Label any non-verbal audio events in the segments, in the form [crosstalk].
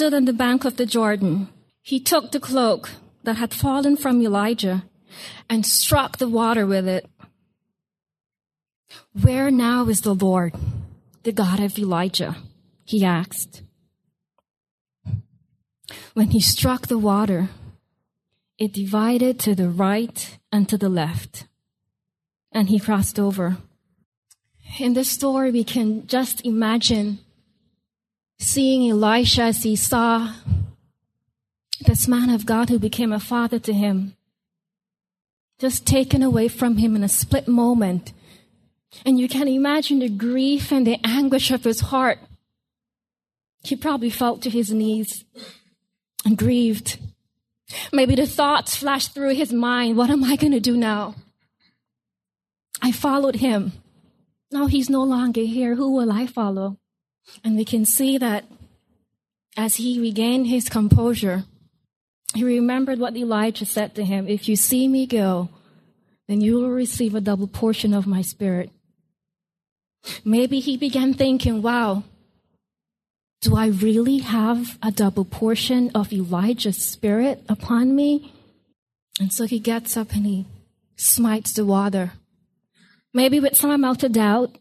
stood on the bank of the Jordan, he took the cloak that had fallen from Elijah and struck the water with it. Where now is the Lord, the God of Elijah? He asked. When he struck the water, it divided to the right and to the left, and he crossed over. In this story, we can just imagine seeing Elisha as he saw this man of God who became a father to him, just taken away from him in a split moment. And you can imagine the grief and the anguish of his heart. He probably fell to his knees and grieved. Maybe the thoughts flashed through his mind what am I going to do now? I followed him. Now he's no longer here. Who will I follow? And we can see that as he regained his composure, he remembered what Elijah said to him If you see me go, then you will receive a double portion of my spirit. Maybe he began thinking, wow, do I really have a double portion of Elijah's spirit upon me? And so he gets up and he smites the water. Maybe with some amount of doubt,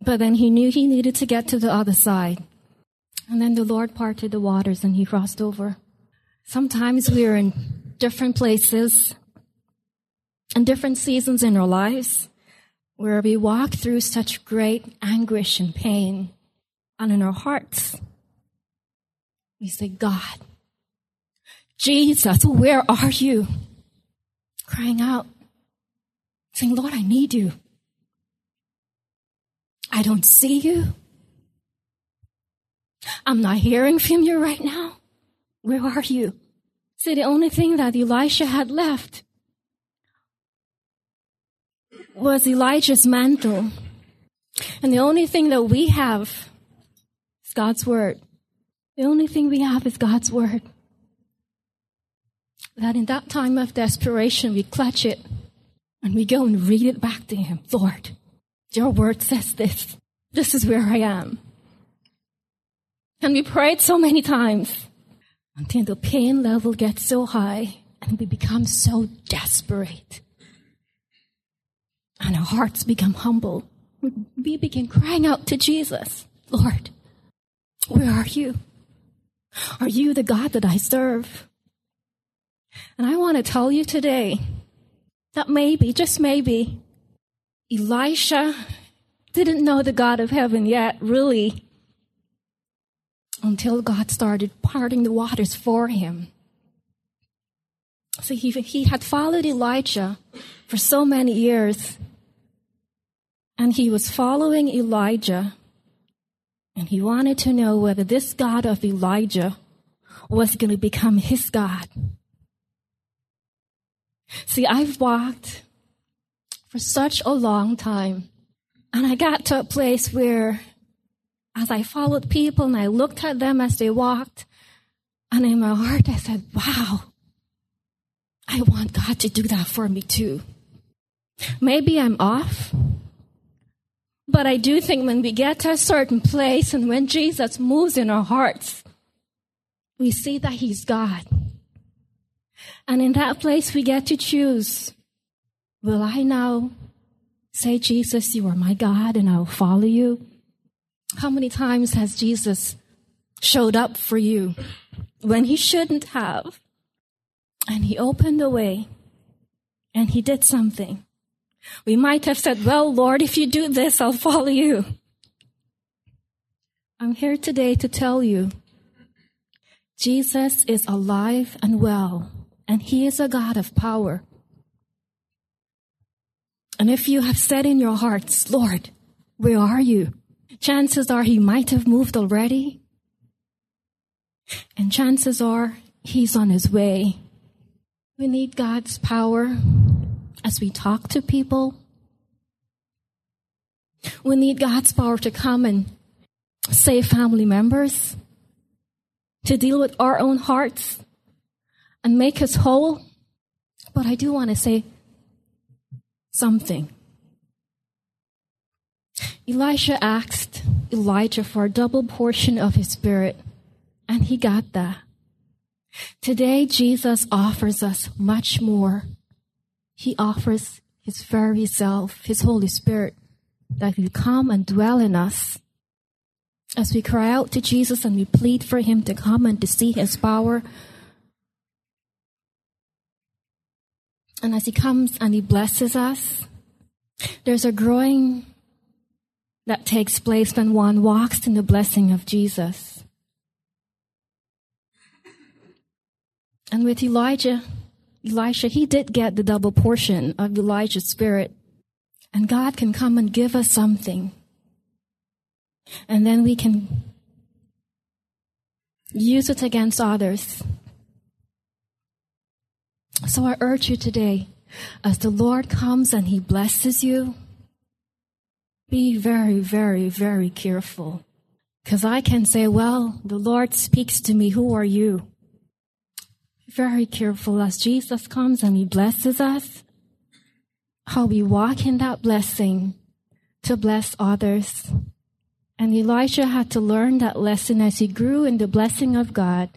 but then he knew he needed to get to the other side. And then the Lord parted the waters and he crossed over. Sometimes we're in different places and different seasons in our lives where we walk through such great anguish and pain. And in our hearts, we say, God, Jesus, where are you? Crying out, saying, Lord, I need you. I don't see you. I'm not hearing from you right now. Where are you? See, the only thing that Elisha had left was Elijah's mantle. And the only thing that we have is God's word. The only thing we have is God's word. That in that time of desperation, we clutch it and we go and read it back to Him. Lord, your word says this. This is where I am. And we prayed so many times until the pain level gets so high and we become so desperate. And our hearts become humble. We begin crying out to Jesus, Lord, where are you? Are you the God that I serve? And I want to tell you today that maybe, just maybe, Elisha didn't know the God of heaven yet, really, until God started parting the waters for him. So he, he had followed Elijah for so many years, and he was following Elijah, and he wanted to know whether this God of Elijah was going to become his God. See, I've walked for such a long time. And I got to a place where, as I followed people and I looked at them as they walked, and in my heart I said, wow, I want God to do that for me too. Maybe I'm off, but I do think when we get to a certain place and when Jesus moves in our hearts, we see that He's God. And in that place, we get to choose Will I now say, Jesus, you are my God and I'll follow you? How many times has Jesus showed up for you when he shouldn't have? And he opened the way and he did something. We might have said, Well, Lord, if you do this, I'll follow you. I'm here today to tell you Jesus is alive and well, and he is a God of power. And if you have said in your hearts, Lord, where are you? Chances are he might have moved already. And chances are he's on his way. We need God's power as we talk to people. We need God's power to come and save family members, to deal with our own hearts and make us whole. But I do want to say something. Elisha asked Elijah for a double portion of his spirit. And he got that. Today, Jesus offers us much more. He offers his very self, his Holy Spirit, that will come and dwell in us. As we cry out to Jesus and we plead for him to come and to see his power, and as he comes and he blesses us, there's a growing that takes place when one walks in the blessing of Jesus. And with Elijah, Elisha, he did get the double portion of Elijah's spirit. And God can come and give us something. And then we can use it against others. So I urge you today, as the Lord comes and he blesses you, be very, very, very careful. Because I can say, well, the Lord speaks to me. Who are you? Very careful as Jesus comes and he blesses us. How we walk in that blessing to bless others. And Elisha had to learn that lesson as he grew in the blessing of God.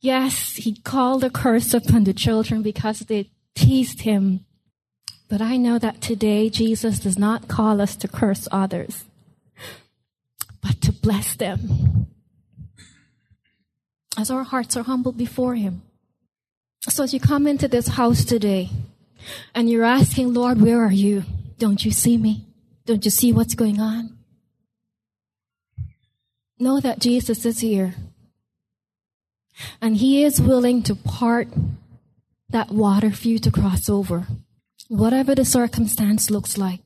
Yes, he called a curse upon the children because they teased him. But I know that today Jesus does not call us to curse others, but to bless them as our hearts are humbled before him. So as you come into this house today and you're asking, Lord, where are you? Don't you see me? Don't you see what's going on? Know that Jesus is here. And he is willing to part that water for you to cross over, whatever the circumstance looks like.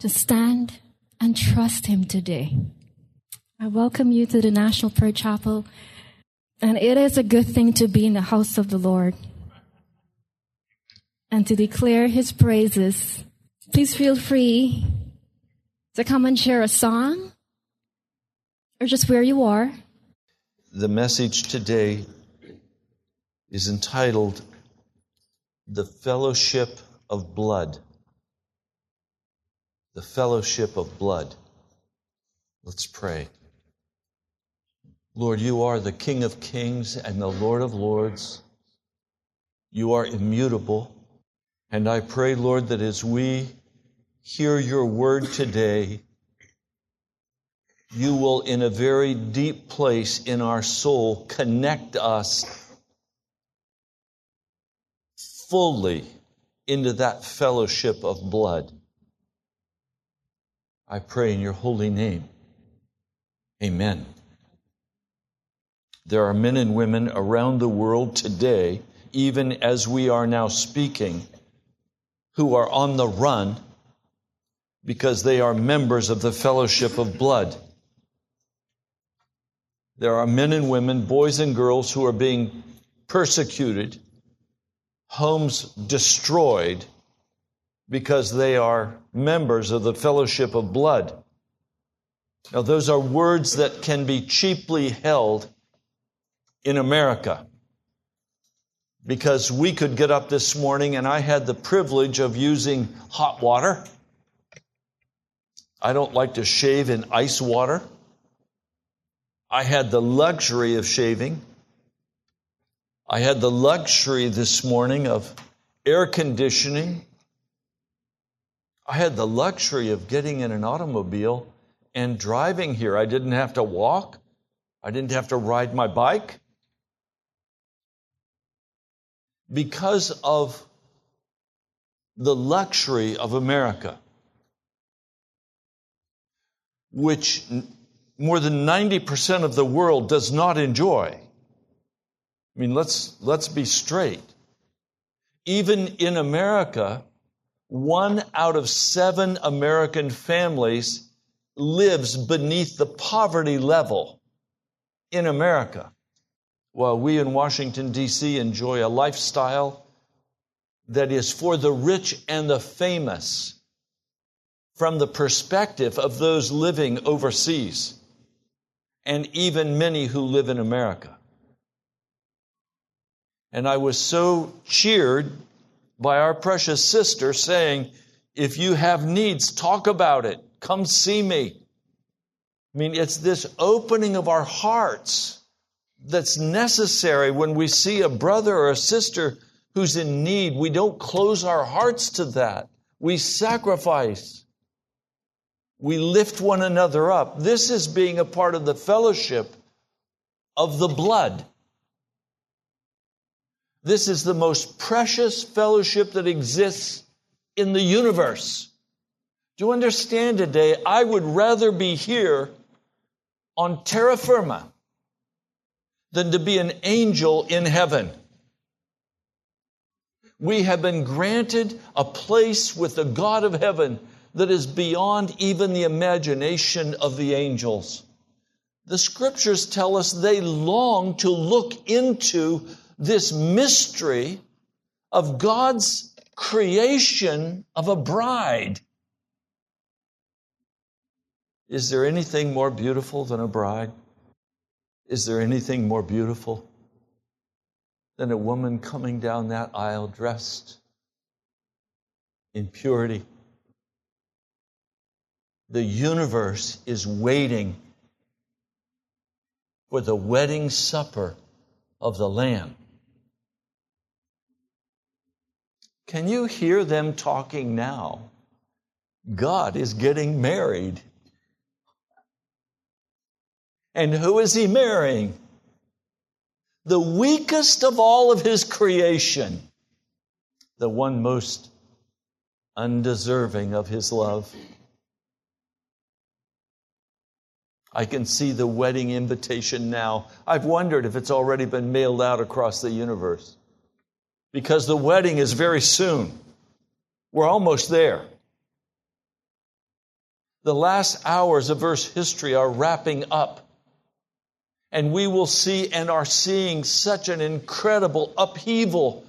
To stand and trust him today. I welcome you to the National Prayer Chapel and it is a good thing to be in the house of the Lord and to declare his praises. Please feel free to come and share a song or just where you are. The message today is entitled The Fellowship of Blood. The Fellowship of Blood. Let's pray. Lord, you are the King of kings and the Lord of lords. You are immutable. And I pray, Lord, that as we hear your word today, you will, in a very deep place in our soul, connect us fully into that fellowship of blood. I pray in your holy name. Amen. There are men and women around the world today, even as we are now speaking, who are on the run because they are members of the fellowship of blood. There are men and women, boys and girls who are being persecuted, homes destroyed because they are members of the fellowship of blood. Now, those are words that can be cheaply held in America. Because we could get up this morning and I had the privilege of using hot water. I don't like to shave in ice water. I had the luxury of shaving. I had the luxury this morning of air conditioning. I had the luxury of getting in an automobile and driving here. I didn't have to walk. I didn't have to ride my bike. because of the luxury of America, which more than 90% of the world does not enjoy. I mean, let's, let's be straight. Even in America, one out of seven American families lives beneath the poverty level in America while we in Washington, D.C. enjoy a lifestyle that is for the rich and the famous from the perspective of those living overseas and even many who live in America. And I was so cheered by our precious sister saying, if you have needs, talk about it. Come see me. I mean, it's this opening of our hearts that's necessary when we see a brother or a sister who's in need. We don't close our hearts to that. We sacrifice. We lift one another up. This is being a part of the fellowship of the blood. This is the most precious fellowship that exists in the universe. Do you understand today? I would rather be here on terra firma than to be an angel in heaven. We have been granted a place with the God of heaven that is beyond even the imagination of the angels. The scriptures tell us they long to look into this mystery of God's creation of a bride. Is there anything more beautiful than a bride? Is there anything more beautiful than a woman coming down that aisle dressed in purity? The universe is waiting for the wedding supper of the Lamb. Can you hear them talking now? God is getting married. And who is he marrying? The weakest of all of his creation, the one most undeserving of his love. I can see the wedding invitation now. I've wondered if it's already been mailed out across the universe. Because the wedding is very soon. We're almost there. The last hours of Earth's history are wrapping up. And we will see and are seeing such an incredible upheaval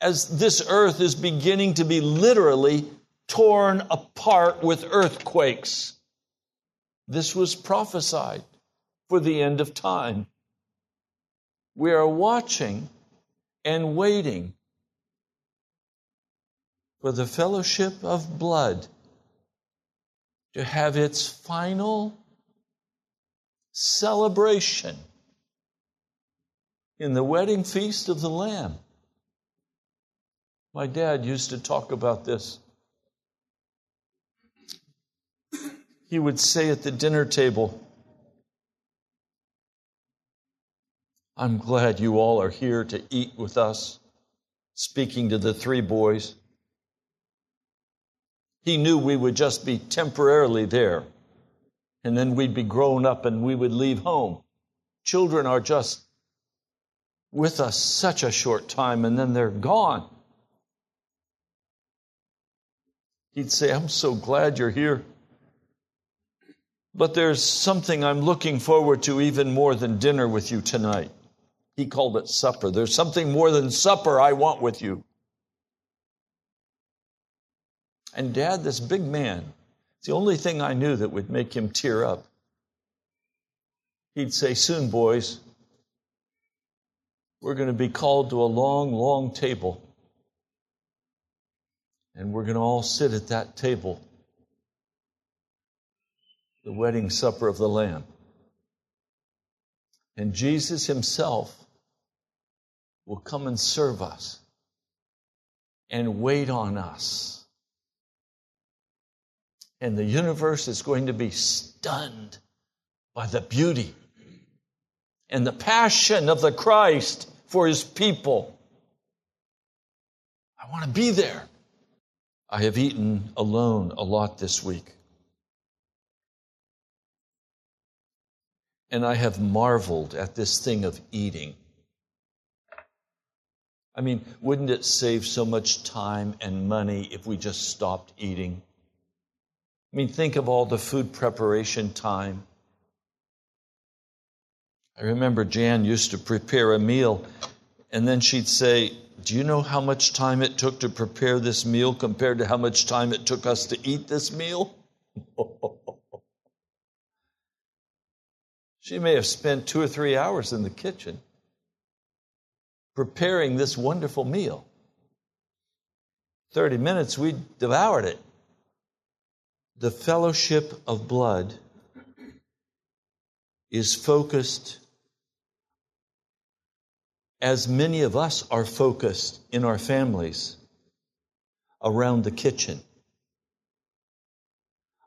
as this earth is beginning to be literally torn apart with earthquakes. This was prophesied for the end of time. We are watching and waiting for the fellowship of blood to have its final celebration in the wedding feast of the Lamb. My dad used to talk about this. He would say at the dinner table, I'm glad you all are here to eat with us, speaking to the three boys. He knew we would just be temporarily there and then we'd be grown up and we would leave home. Children are just with us such a short time and then they're gone. He'd say, I'm so glad you're here. But there's something I'm looking forward to even more than dinner with you tonight. He called it supper. There's something more than supper I want with you. And dad, this big man, it's the only thing I knew that would make him tear up. He'd say, Soon, boys, we're going to be called to a long, long table. And we're going to all sit at that table, the wedding supper of the Lamb. And Jesus Himself will come and serve us and wait on us and the universe is going to be stunned by the beauty and the passion of the Christ for his people. I want to be there. I have eaten alone a lot this week. And I have marveled at this thing of eating. I mean, wouldn't it save so much time and money if we just stopped eating? I mean, think of all the food preparation time. I remember Jan used to prepare a meal, and then she'd say, Do you know how much time it took to prepare this meal compared to how much time it took us to eat this meal? [laughs] she may have spent two or three hours in the kitchen preparing this wonderful meal. 30 minutes, we devoured it the fellowship of blood is focused as many of us are focused in our families around the kitchen,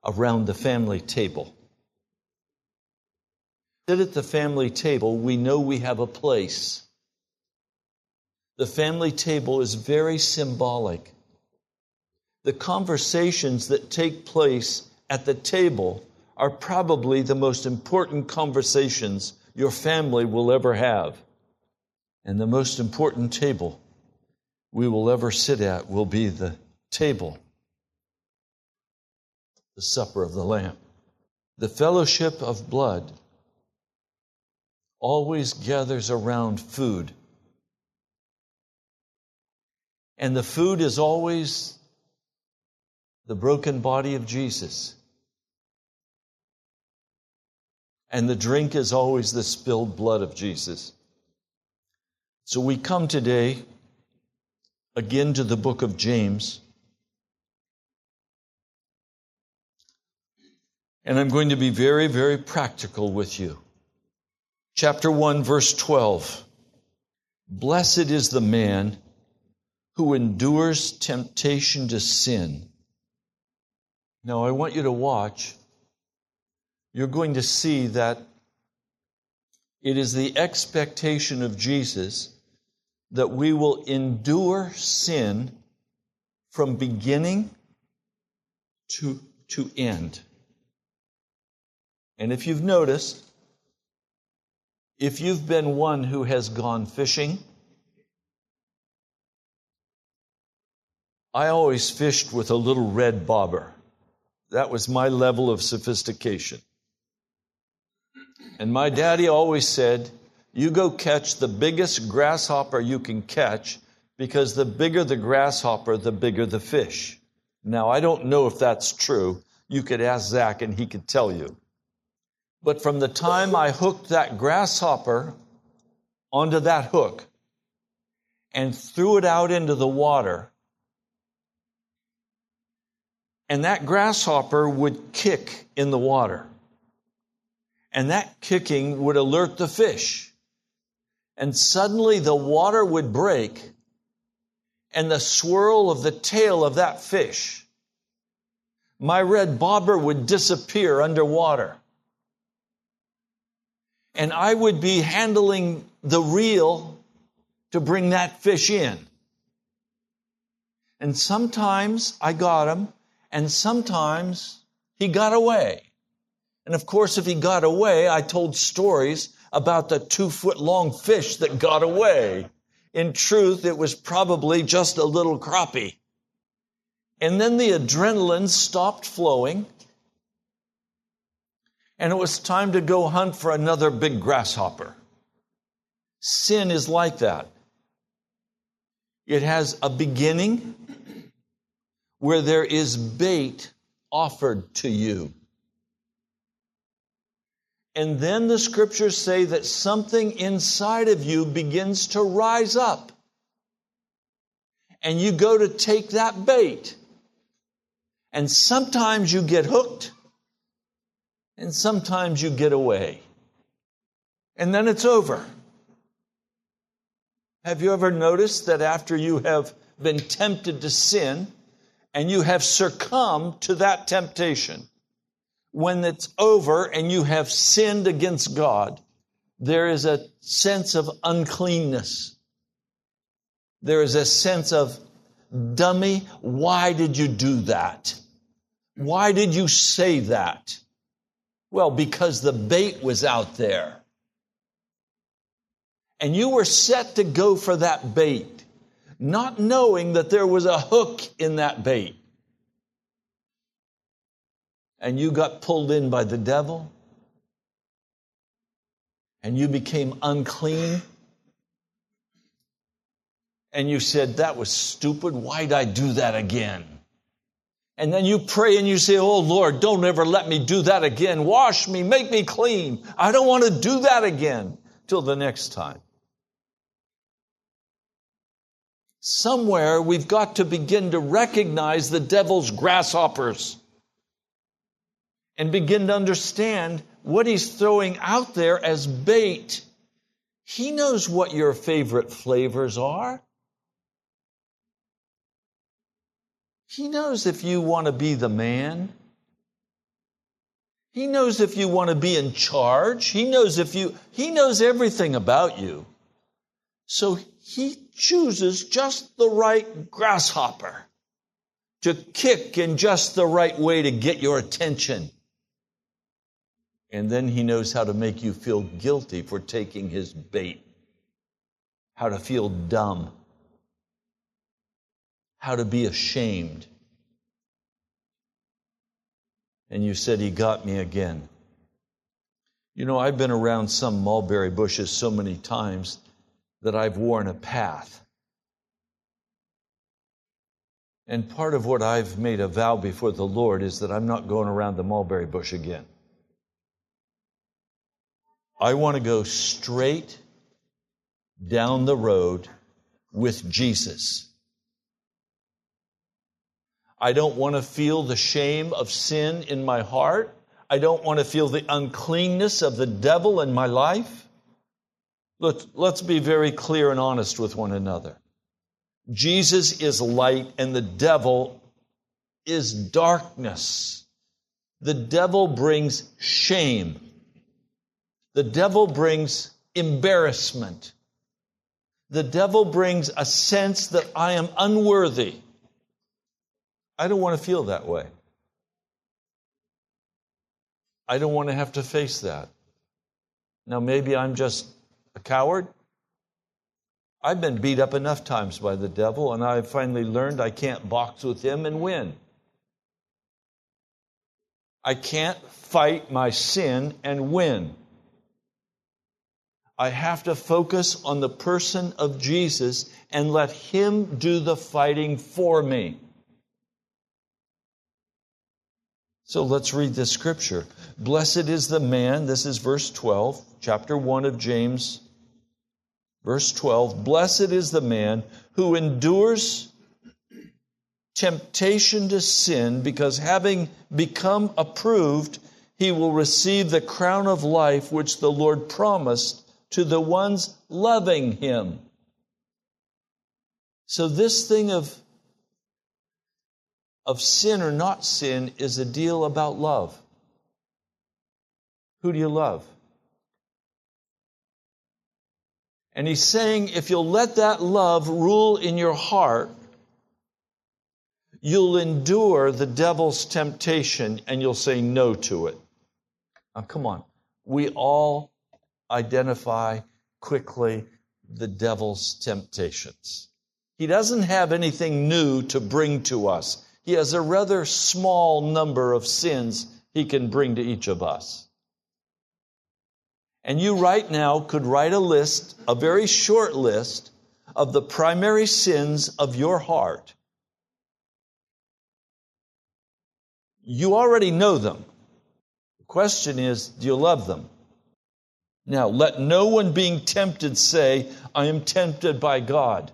around the family table. Sit at the family table, we know we have a place. The family table is very symbolic. The conversations that take place at the table are probably the most important conversations your family will ever have. And the most important table we will ever sit at will be the table, the supper of the Lamb. The fellowship of blood always gathers around food. And the food is always the broken body of Jesus. And the drink is always the spilled blood of Jesus. So we come today again to the book of James. And I'm going to be very, very practical with you. Chapter 1, verse 12. Blessed is the man who endures temptation to sin. Now, I want you to watch. You're going to see that it is the expectation of Jesus that we will endure sin from beginning to, to end. And if you've noticed, if you've been one who has gone fishing, I always fished with a little red bobber. That was my level of sophistication. And my daddy always said, you go catch the biggest grasshopper you can catch because the bigger the grasshopper, the bigger the fish. Now, I don't know if that's true. You could ask Zach and he could tell you. But from the time I hooked that grasshopper onto that hook and threw it out into the water, and that grasshopper would kick in the water. And that kicking would alert the fish and suddenly the water would break and the swirl of the tail of that fish, my red bobber would disappear underwater. And I would be handling the reel to bring that fish in. And sometimes I got him, and sometimes he got away. And of course, if he got away, I told stories about the two foot long fish that got away. In truth, it was probably just a little crappie. And then the adrenaline stopped flowing, and it was time to go hunt for another big grasshopper. Sin is like that. It has a beginning where there is bait offered to you. And then the scriptures say that something inside of you begins to rise up. And you go to take that bait. And sometimes you get hooked. And sometimes you get away. And then it's over. Have you ever noticed that after you have been tempted to sin and you have succumbed to that temptation, when it's over and you have sinned against God, there is a sense of uncleanness. There is a sense of, dummy, why did you do that? Why did you say that? Well, because the bait was out there. And you were set to go for that bait, not knowing that there was a hook in that bait and you got pulled in by the devil and you became unclean and you said, That was stupid. Why'd I do that again? And then you pray and you say, Oh Lord, don't ever let me do that again. Wash me, make me clean. I don't want to do that again till the next time. Somewhere we've got to begin to recognize the devil's grasshoppers and begin to understand what he's throwing out there as bait. He knows what your favorite flavors are. He knows if you want to be the man. He knows if you want to be in charge. He knows if you, he knows everything about you. So he chooses just the right grasshopper to kick in just the right way to get your attention. And then he knows how to make you feel guilty for taking his bait, how to feel dumb, how to be ashamed. And you said, He got me again. You know, I've been around some mulberry bushes so many times that I've worn a path. And part of what I've made a vow before the Lord is that I'm not going around the mulberry bush again. I want to go straight down the road with Jesus. I don't want to feel the shame of sin in my heart. I don't want to feel the uncleanness of the devil in my life. Let's, let's be very clear and honest with one another. Jesus is light and the devil is darkness. The devil brings shame. The devil brings embarrassment. The devil brings a sense that I am unworthy. I don't want to feel that way. I don't want to have to face that. Now, maybe I'm just a coward. I've been beat up enough times by the devil, and I've finally learned I can't box with him and win. I can't fight my sin and win. I have to focus on the person of Jesus and let him do the fighting for me. So let's read this scripture. Blessed is the man, this is verse 12, chapter 1 of James, verse 12. Blessed is the man who endures temptation to sin, because having become approved, he will receive the crown of life which the Lord promised to the ones loving him. So, this thing of of sin or not sin is a deal about love. Who do you love? And he's saying if you'll let that love rule in your heart, you'll endure the devil's temptation and you'll say no to it. Now, come on. We all identify quickly the devil's temptations. He doesn't have anything new to bring to us he has a rather small number of sins he can bring to each of us. And you right now could write a list, a very short list, of the primary sins of your heart. You already know them. The question is, do you love them? Now, let no one being tempted say, I am tempted by God.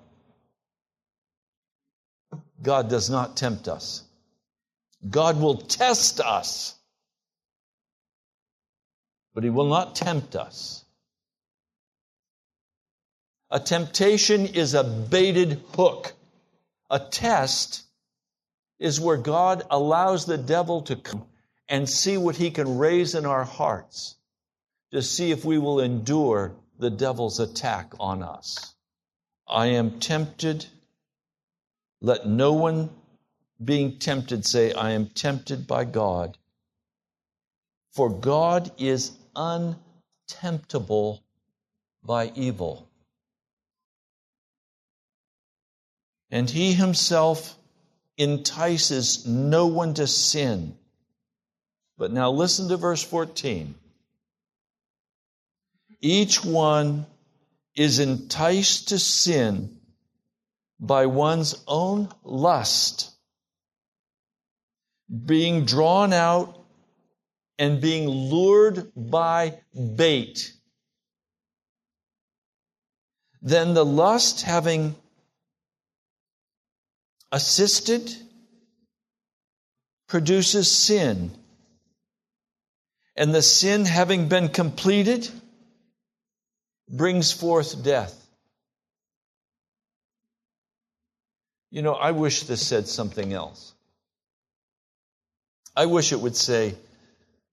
God does not tempt us. God will test us, but He will not tempt us. A temptation is a baited hook. A test is where God allows the devil to come and see what he can raise in our hearts to see if we will endure the devil's attack on us. I am tempted let no one being tempted say, I am tempted by God. For God is untemptable by evil. And he himself entices no one to sin. But now listen to verse 14. Each one is enticed to sin by one's own lust, being drawn out and being lured by bait. Then the lust having assisted produces sin. And the sin having been completed brings forth death. You know, I wish this said something else. I wish it would say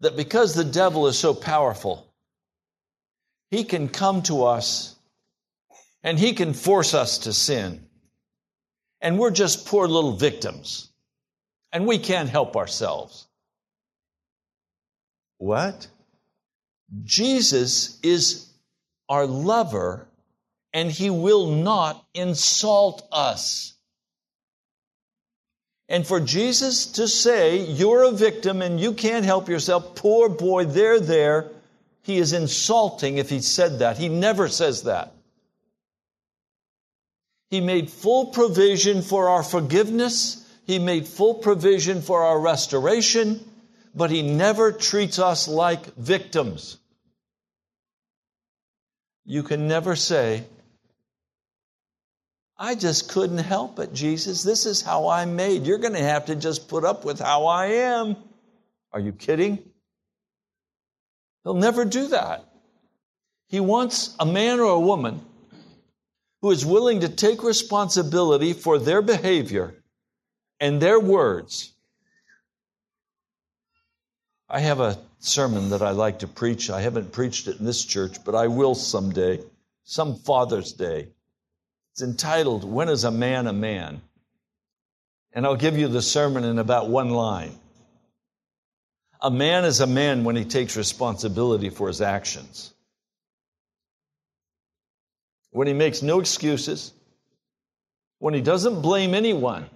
that because the devil is so powerful, he can come to us and he can force us to sin. And we're just poor little victims. And we can't help ourselves. What? Jesus is our lover and he will not insult us. And for Jesus to say, You're a victim and you can't help yourself, poor boy, they're there, he is insulting if he said that. He never says that. He made full provision for our forgiveness. He made full provision for our restoration, but He never treats us like victims. You can never say, I just couldn't help it, Jesus. This is how I'm made. You're going to have to just put up with how I am. Are you kidding? He'll never do that. He wants a man or a woman who is willing to take responsibility for their behavior and their words. I have a sermon that I like to preach. I haven't preached it in this church, but I will someday, some Father's Day. It's entitled, When is a Man a Man? And I'll give you the sermon in about one line. A man is a man when he takes responsibility for his actions when he makes no excuses, when he doesn't blame anyone,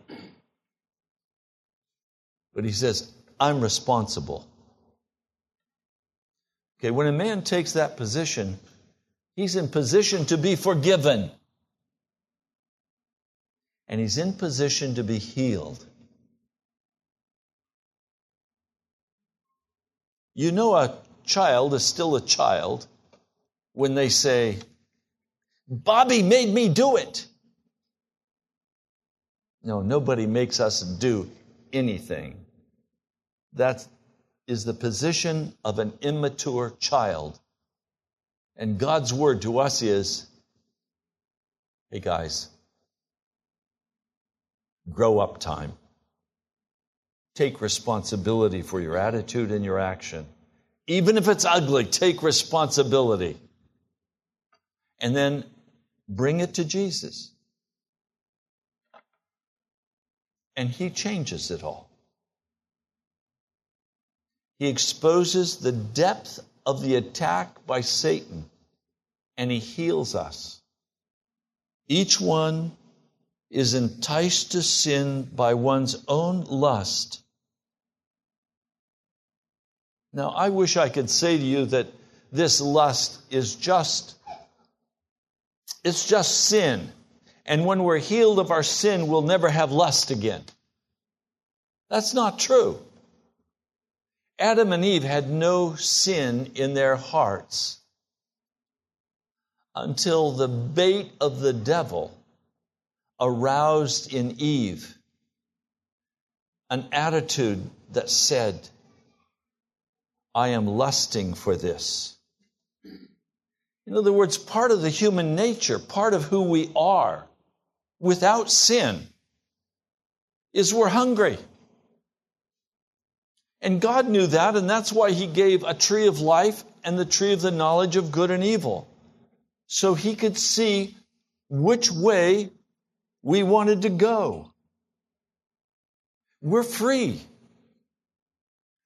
but he says, I'm responsible. Okay, when a man takes that position, he's in position to be forgiven. And he's in position to be healed. You know, a child is still a child when they say, Bobby made me do it. No, nobody makes us do anything. That is the position of an immature child. And God's word to us is hey, guys, grow up time. Take responsibility for your attitude and your action. Even if it's ugly, take responsibility. And then Bring it to Jesus. And He changes it all. He exposes the depth of the attack by Satan and He heals us. Each one is enticed to sin by one's own lust. Now, I wish I could say to you that this lust is just it's just sin. And when we're healed of our sin, we'll never have lust again. That's not true. Adam and Eve had no sin in their hearts until the bait of the devil aroused in Eve an attitude that said, I am lusting for this. In other words, part of the human nature, part of who we are without sin, is we're hungry. And God knew that, and that's why He gave a tree of life and the tree of the knowledge of good and evil. So He could see which way we wanted to go. We're free.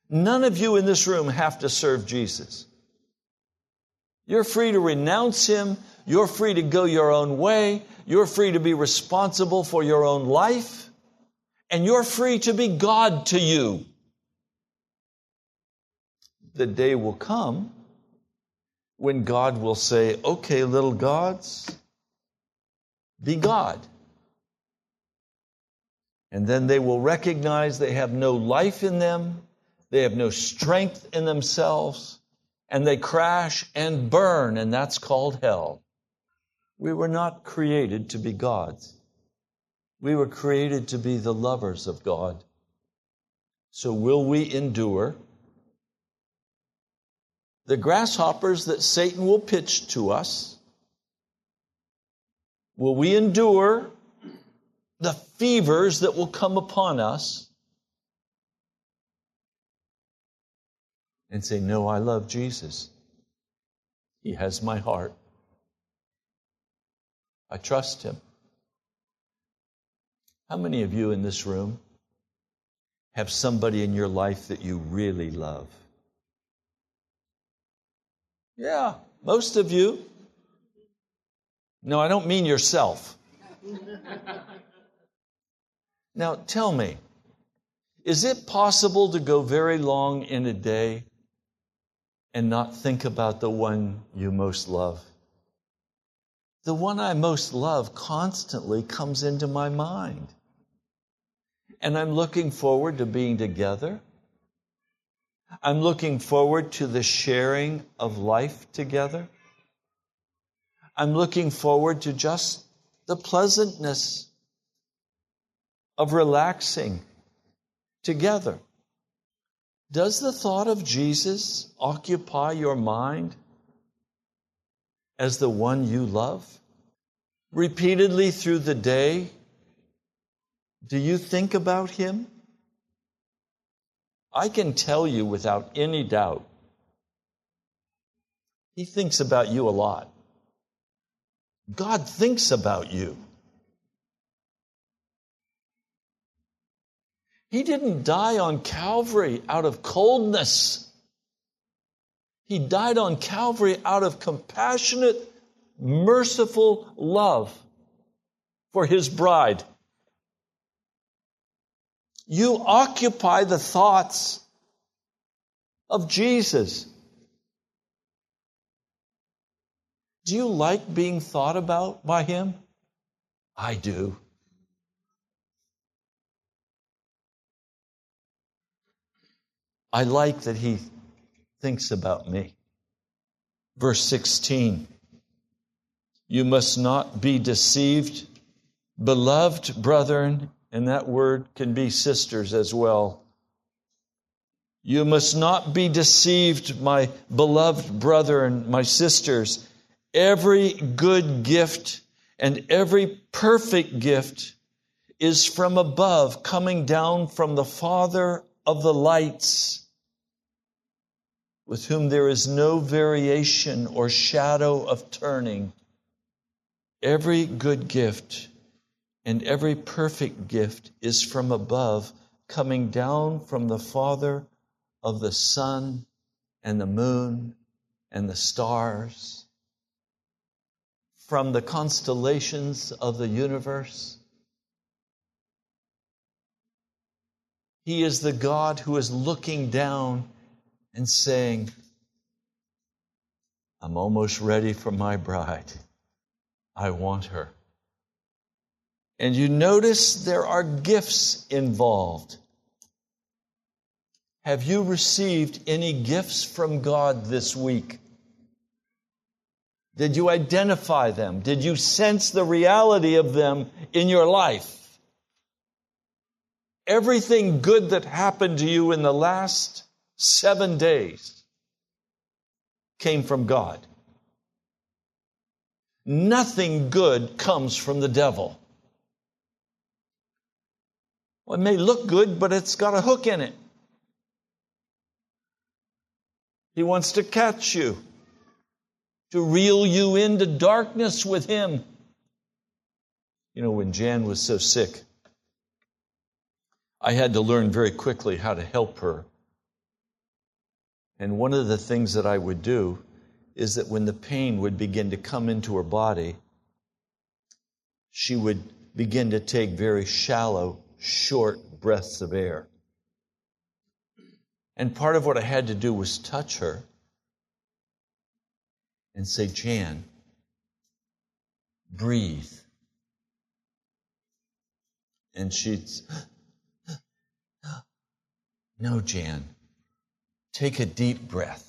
None of you in this room have to serve Jesus. You're free to renounce him. You're free to go your own way. You're free to be responsible for your own life. And you're free to be God to you. The day will come when God will say, Okay, little gods, be God. And then they will recognize they have no life in them, they have no strength in themselves and they crash and burn, and that's called hell. We were not created to be gods. We were created to be the lovers of God. So, will we endure? the grasshoppers that Satan will pitch to us? Will we endure the fevers that will come upon us? And say, No, I love Jesus. He has my heart. I trust him. How many of you in this room have somebody in your life that you really love? Yeah, most of you. No, I don't mean yourself. Now, tell me, is it possible to go very long in a day and not think about the one you most love? The one I most love constantly comes into my mind. And I'm looking forward to being together I'm looking forward to the sharing of life together. I'm looking forward to just the pleasantness of relaxing together. Does the thought of Jesus occupy your mind as the one you love? Repeatedly through the day, do you think about him? I can tell you without any doubt, He thinks about you a lot. God thinks about you. He didn't die on Calvary out of coldness. He died on Calvary out of compassionate, merciful love for his bride. You occupy the thoughts of Jesus. Do you like being thought about by Him? I do. I like that He thinks about me. Verse 16 You must not be deceived, beloved brethren and that word can be sisters as well. You must not be deceived, my beloved brethren, my sisters. Every good gift and every perfect gift is from above, coming down from the Father of the lights, with whom there is no variation or shadow of turning. Every good gift and every perfect gift is from above, coming down from the Father of the sun and the moon and the stars, from the constellations of the universe. He is the God who is looking down and saying, I'm almost ready for my bride. I want her. And you notice there are gifts involved. Have you received any gifts from God this week? Did you identify them? Did you sense the reality of them in your life? Everything good that happened to you in the last seven days came from God. Nothing good comes from the devil. Well, it may look good, but it's got a hook in it. He wants to catch you, to reel you into darkness with Him. You know, when Jan was so sick, I had to learn very quickly how to help her. And one of the things that I would do is that when the pain would begin to come into her body, she would begin to take very shallow short breaths of air. And part of what I had to do was touch her and say, Jan, breathe. And she'd, [gasps] no, Jan, take a deep breath.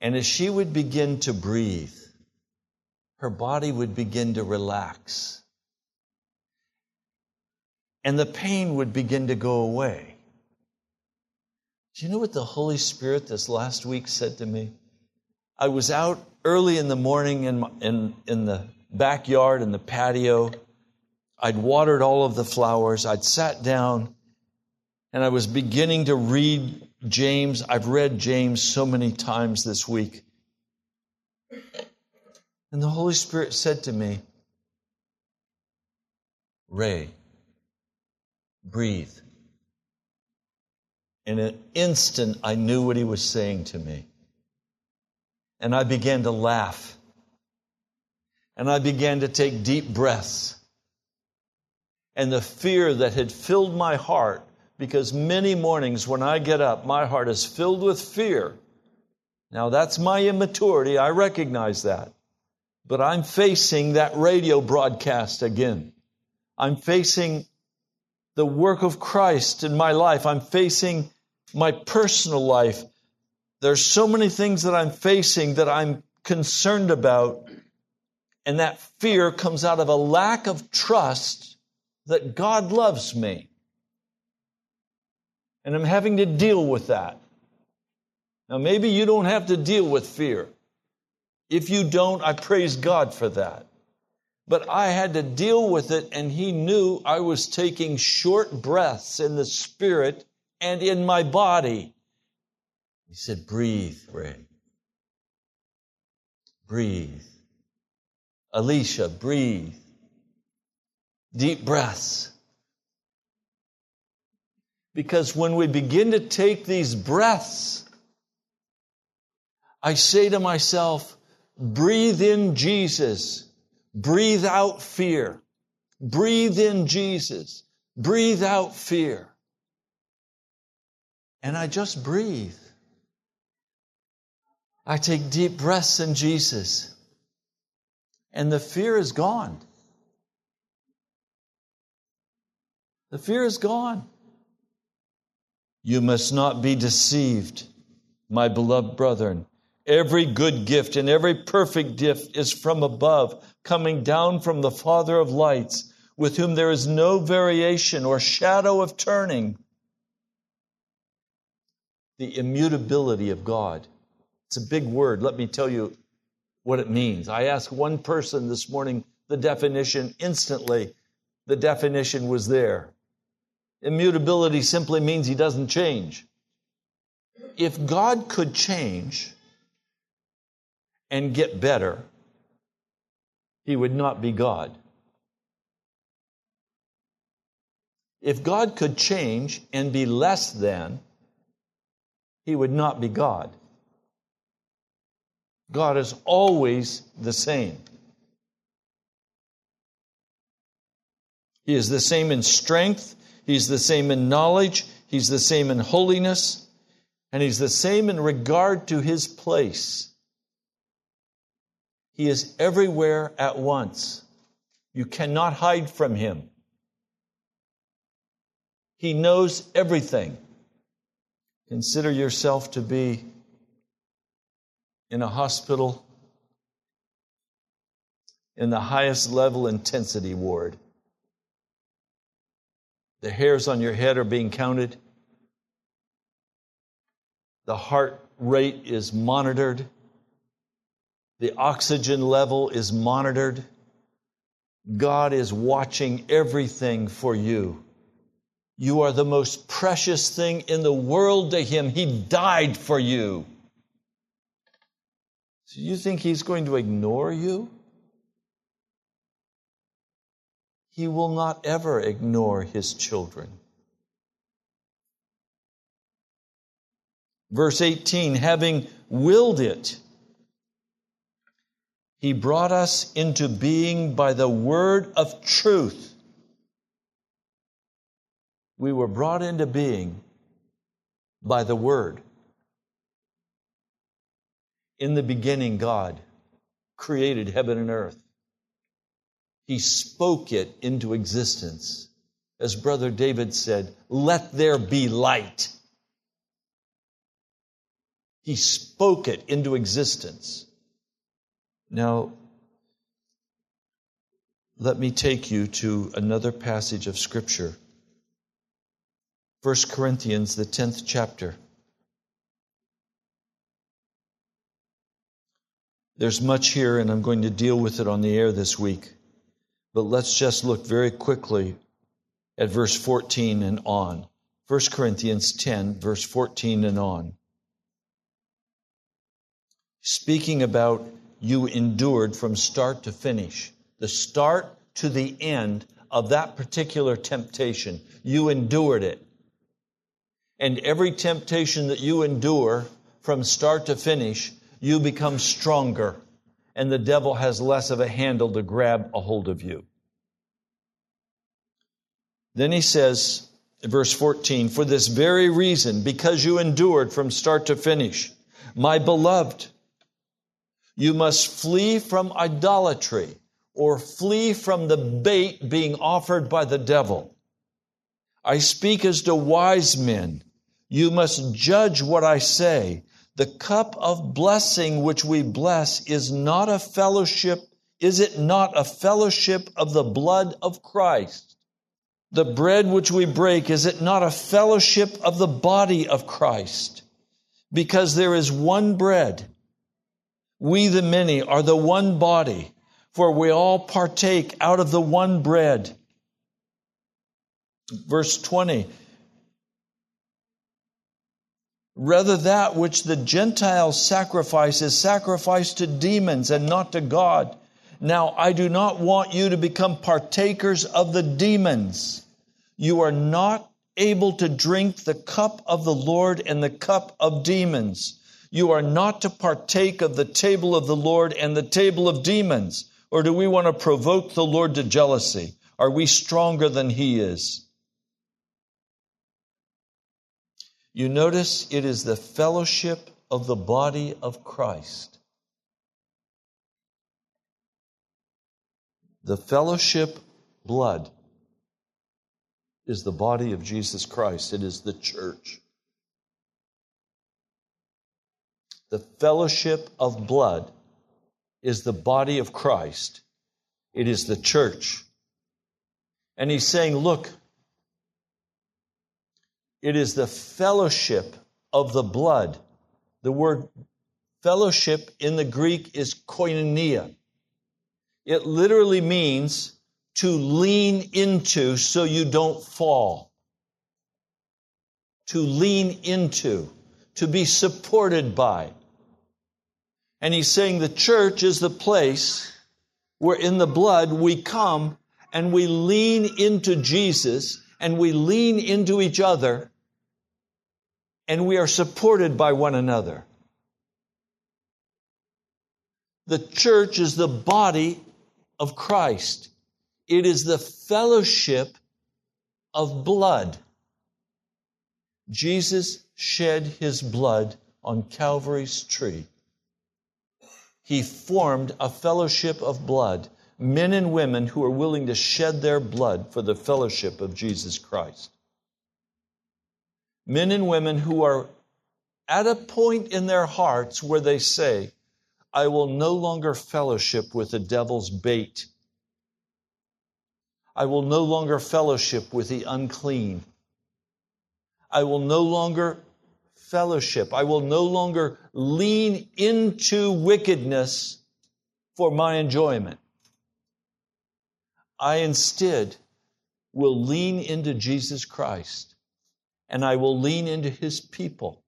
And as she would begin to breathe, her body would begin to relax and the pain would begin to go away. Do you know what the Holy Spirit this last week said to me? I was out early in the morning in, my, in, in the backyard, in the patio. I'd watered all of the flowers. I'd sat down and I was beginning to read James. I've read James so many times this week. And the Holy Spirit said to me, Ray, breathe. In an instant, I knew what he was saying to me. And I began to laugh. And I began to take deep breaths. And the fear that had filled my heart, because many mornings when I get up, my heart is filled with fear. Now, that's my immaturity. I recognize that. But I'm facing that radio broadcast again. I'm facing the work of Christ in my life. I'm facing my personal life. There's so many things that I'm facing that I'm concerned about. And that fear comes out of a lack of trust that God loves me. And I'm having to deal with that. Now, maybe you don't have to deal with fear. If you don't, I praise God for that. But I had to deal with it, and He knew I was taking short breaths in the Spirit and in my body. He said, Breathe, Ray. Breathe. Alicia, breathe. Deep breaths. Because when we begin to take these breaths, I say to myself, breathe in Jesus, breathe out fear, breathe in Jesus, breathe out fear and I just breathe. I take deep breaths in Jesus, and the fear is gone. The fear is gone. You must not be deceived, my beloved brethren. Every good gift and every perfect gift is from above, coming down from the Father of lights, with whom there is no variation or shadow of turning the immutability of God. It's a big word. Let me tell you what it means. I asked one person this morning the definition instantly. The definition was there. Immutability simply means he doesn't change. If God could change and get better, he would not be God. If God could change and be less than, he would not be God. God is always the same. He is the same in strength, He's the same in knowledge, He's the same in holiness, and He's the same in regard to His place. He is everywhere at once. You cannot hide from Him. He knows everything. Consider yourself to be in a hospital in the highest level intensity ward. The hairs on your head are being counted. The heart rate is monitored. The oxygen level is monitored. God is watching everything for you. You are the most precious thing in the world to Him. He died for you. So you think He's going to ignore you? He will not ever ignore His children. Verse 18, having willed it, He brought us into being by the word of truth we were brought into being by the Word. In the beginning, God created heaven and earth. He spoke it into existence. As Brother David said, let there be light. He spoke it into existence. Now, let me take you to another passage of Scripture. 1 Corinthians, the 10th chapter. There's much here, and I'm going to deal with it on the air this week. But let's just look very quickly at verse 14 and on. 1 Corinthians 10, verse 14 and on. Speaking about you endured from start to finish, the start to the end of that particular temptation. You endured it. And every temptation that you endure from start to finish, you become stronger, and the devil has less of a handle to grab a hold of you. Then he says, verse 14, for this very reason, because you endured from start to finish, my beloved, you must flee from idolatry or flee from the bait being offered by the devil. I speak as to wise men. You must judge what I say. The cup of blessing which we bless is not a fellowship, is it not a fellowship of the blood of Christ? The bread which we break, is it not a fellowship of the body of Christ? Because there is one bread. We, the many, are the one body, for we all partake out of the one bread. Verse 20 Rather, that which the Gentiles sacrifice is sacrificed to demons and not to God. Now, I do not want you to become partakers of the demons. You are not able to drink the cup of the Lord and the cup of demons. You are not to partake of the table of the Lord and the table of demons. Or do we want to provoke the Lord to jealousy? Are we stronger than He is? You notice it is the fellowship of the body of Christ. The fellowship blood is the body of Jesus Christ, it is the church. The fellowship of blood is the body of Christ, it is the church. And he's saying, Look, it is the fellowship of the blood. The word fellowship in the Greek is koinonia. It literally means to lean into so you don't fall. To lean into, to be supported by. And he's saying the church is the place where in the blood we come and we lean into Jesus and we lean into each other and we are supported by one another. The church is the body of Christ. It is the fellowship of blood. Jesus shed his blood on Calvary's tree. He formed a fellowship of blood, men and women who are willing to shed their blood for the fellowship of Jesus Christ men and women who are at a point in their hearts where they say, I will no longer fellowship with the devil's bait. I will no longer fellowship with the unclean. I will no longer fellowship. I will no longer lean into wickedness for my enjoyment. I instead will lean into Jesus Christ and I will lean into his people.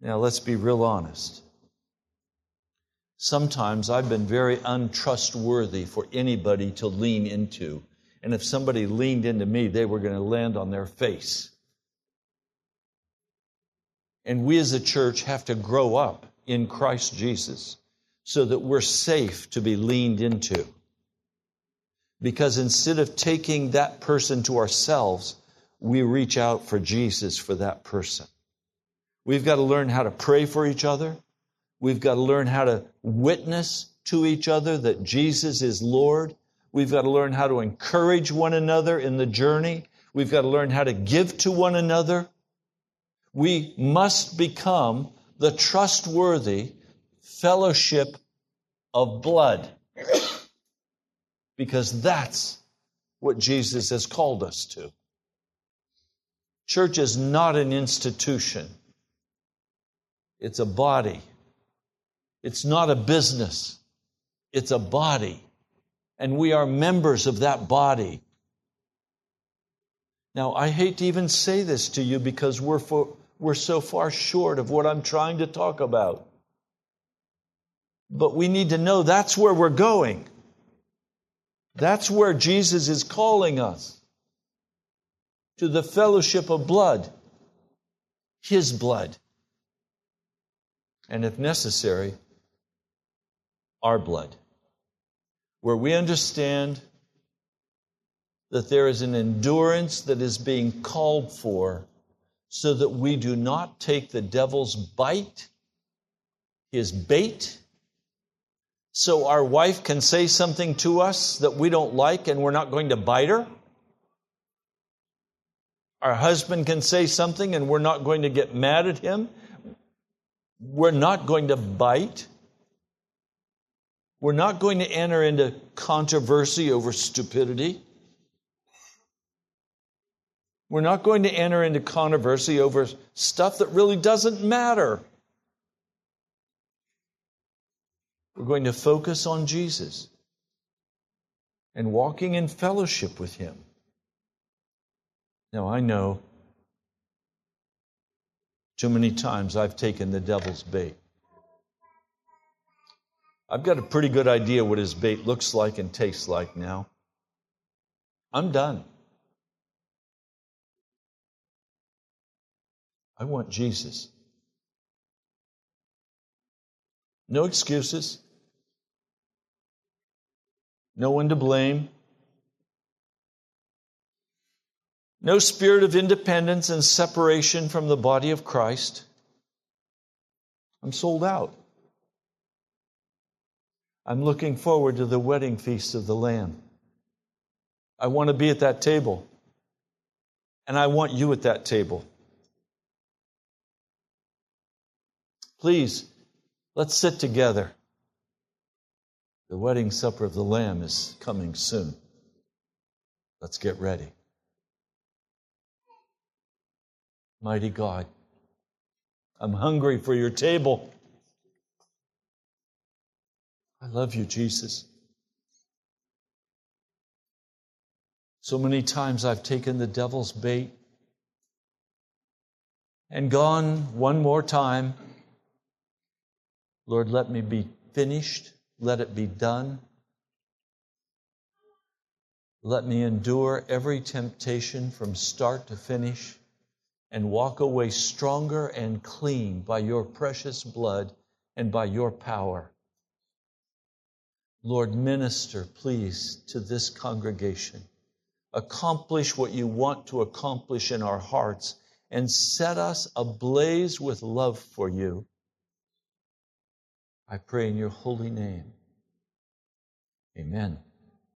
Now, let's be real honest. Sometimes I've been very untrustworthy for anybody to lean into. And if somebody leaned into me, they were going to land on their face. And we as a church have to grow up in Christ Jesus so that we're safe to be leaned into. Because instead of taking that person to ourselves, we reach out for Jesus for that person. We've got to learn how to pray for each other. We've got to learn how to witness to each other that Jesus is Lord. We've got to learn how to encourage one another in the journey. We've got to learn how to give to one another. We must become the trustworthy fellowship of blood because that's what Jesus has called us to. Church is not an institution, it's a body. It's not a business, it's a body. And we are members of that body. Now, I hate to even say this to you because we're, for, we're so far short of what I'm trying to talk about. But we need to know that's where we're going. That's where Jesus is calling us to the fellowship of blood, His blood. And if necessary, our blood, where we understand that there is an endurance that is being called for so that we do not take the devil's bite, his bait, so our wife can say something to us that we don't like and we're not going to bite her. Our husband can say something and we're not going to get mad at him. We're not going to bite. We're not going to enter into controversy over stupidity. We're not going to enter into controversy over stuff that really doesn't matter. We're going to focus on Jesus and walking in fellowship with Him. Now, I know too many times I've taken the devil's bait. I've got a pretty good idea what his bait looks like and tastes like now. I'm done. I want Jesus. No excuses. No one to blame. No spirit of independence and separation from the body of Christ. I'm sold out. I'm looking forward to the wedding feast of the Lamb. I want to be at that table. And I want you at that table. Please, let's sit together. The wedding supper of the Lamb is coming soon. Let's get ready. Mighty God, I'm hungry for your table. I love you, Jesus. So many times I've taken the devil's bait and gone one more time Lord, let me be finished. Let it be done. Let me endure every temptation from start to finish and walk away stronger and clean by your precious blood and by your power. Lord, minister, please, to this congregation. Accomplish what you want to accomplish in our hearts and set us ablaze with love for you I pray in your holy name. Amen.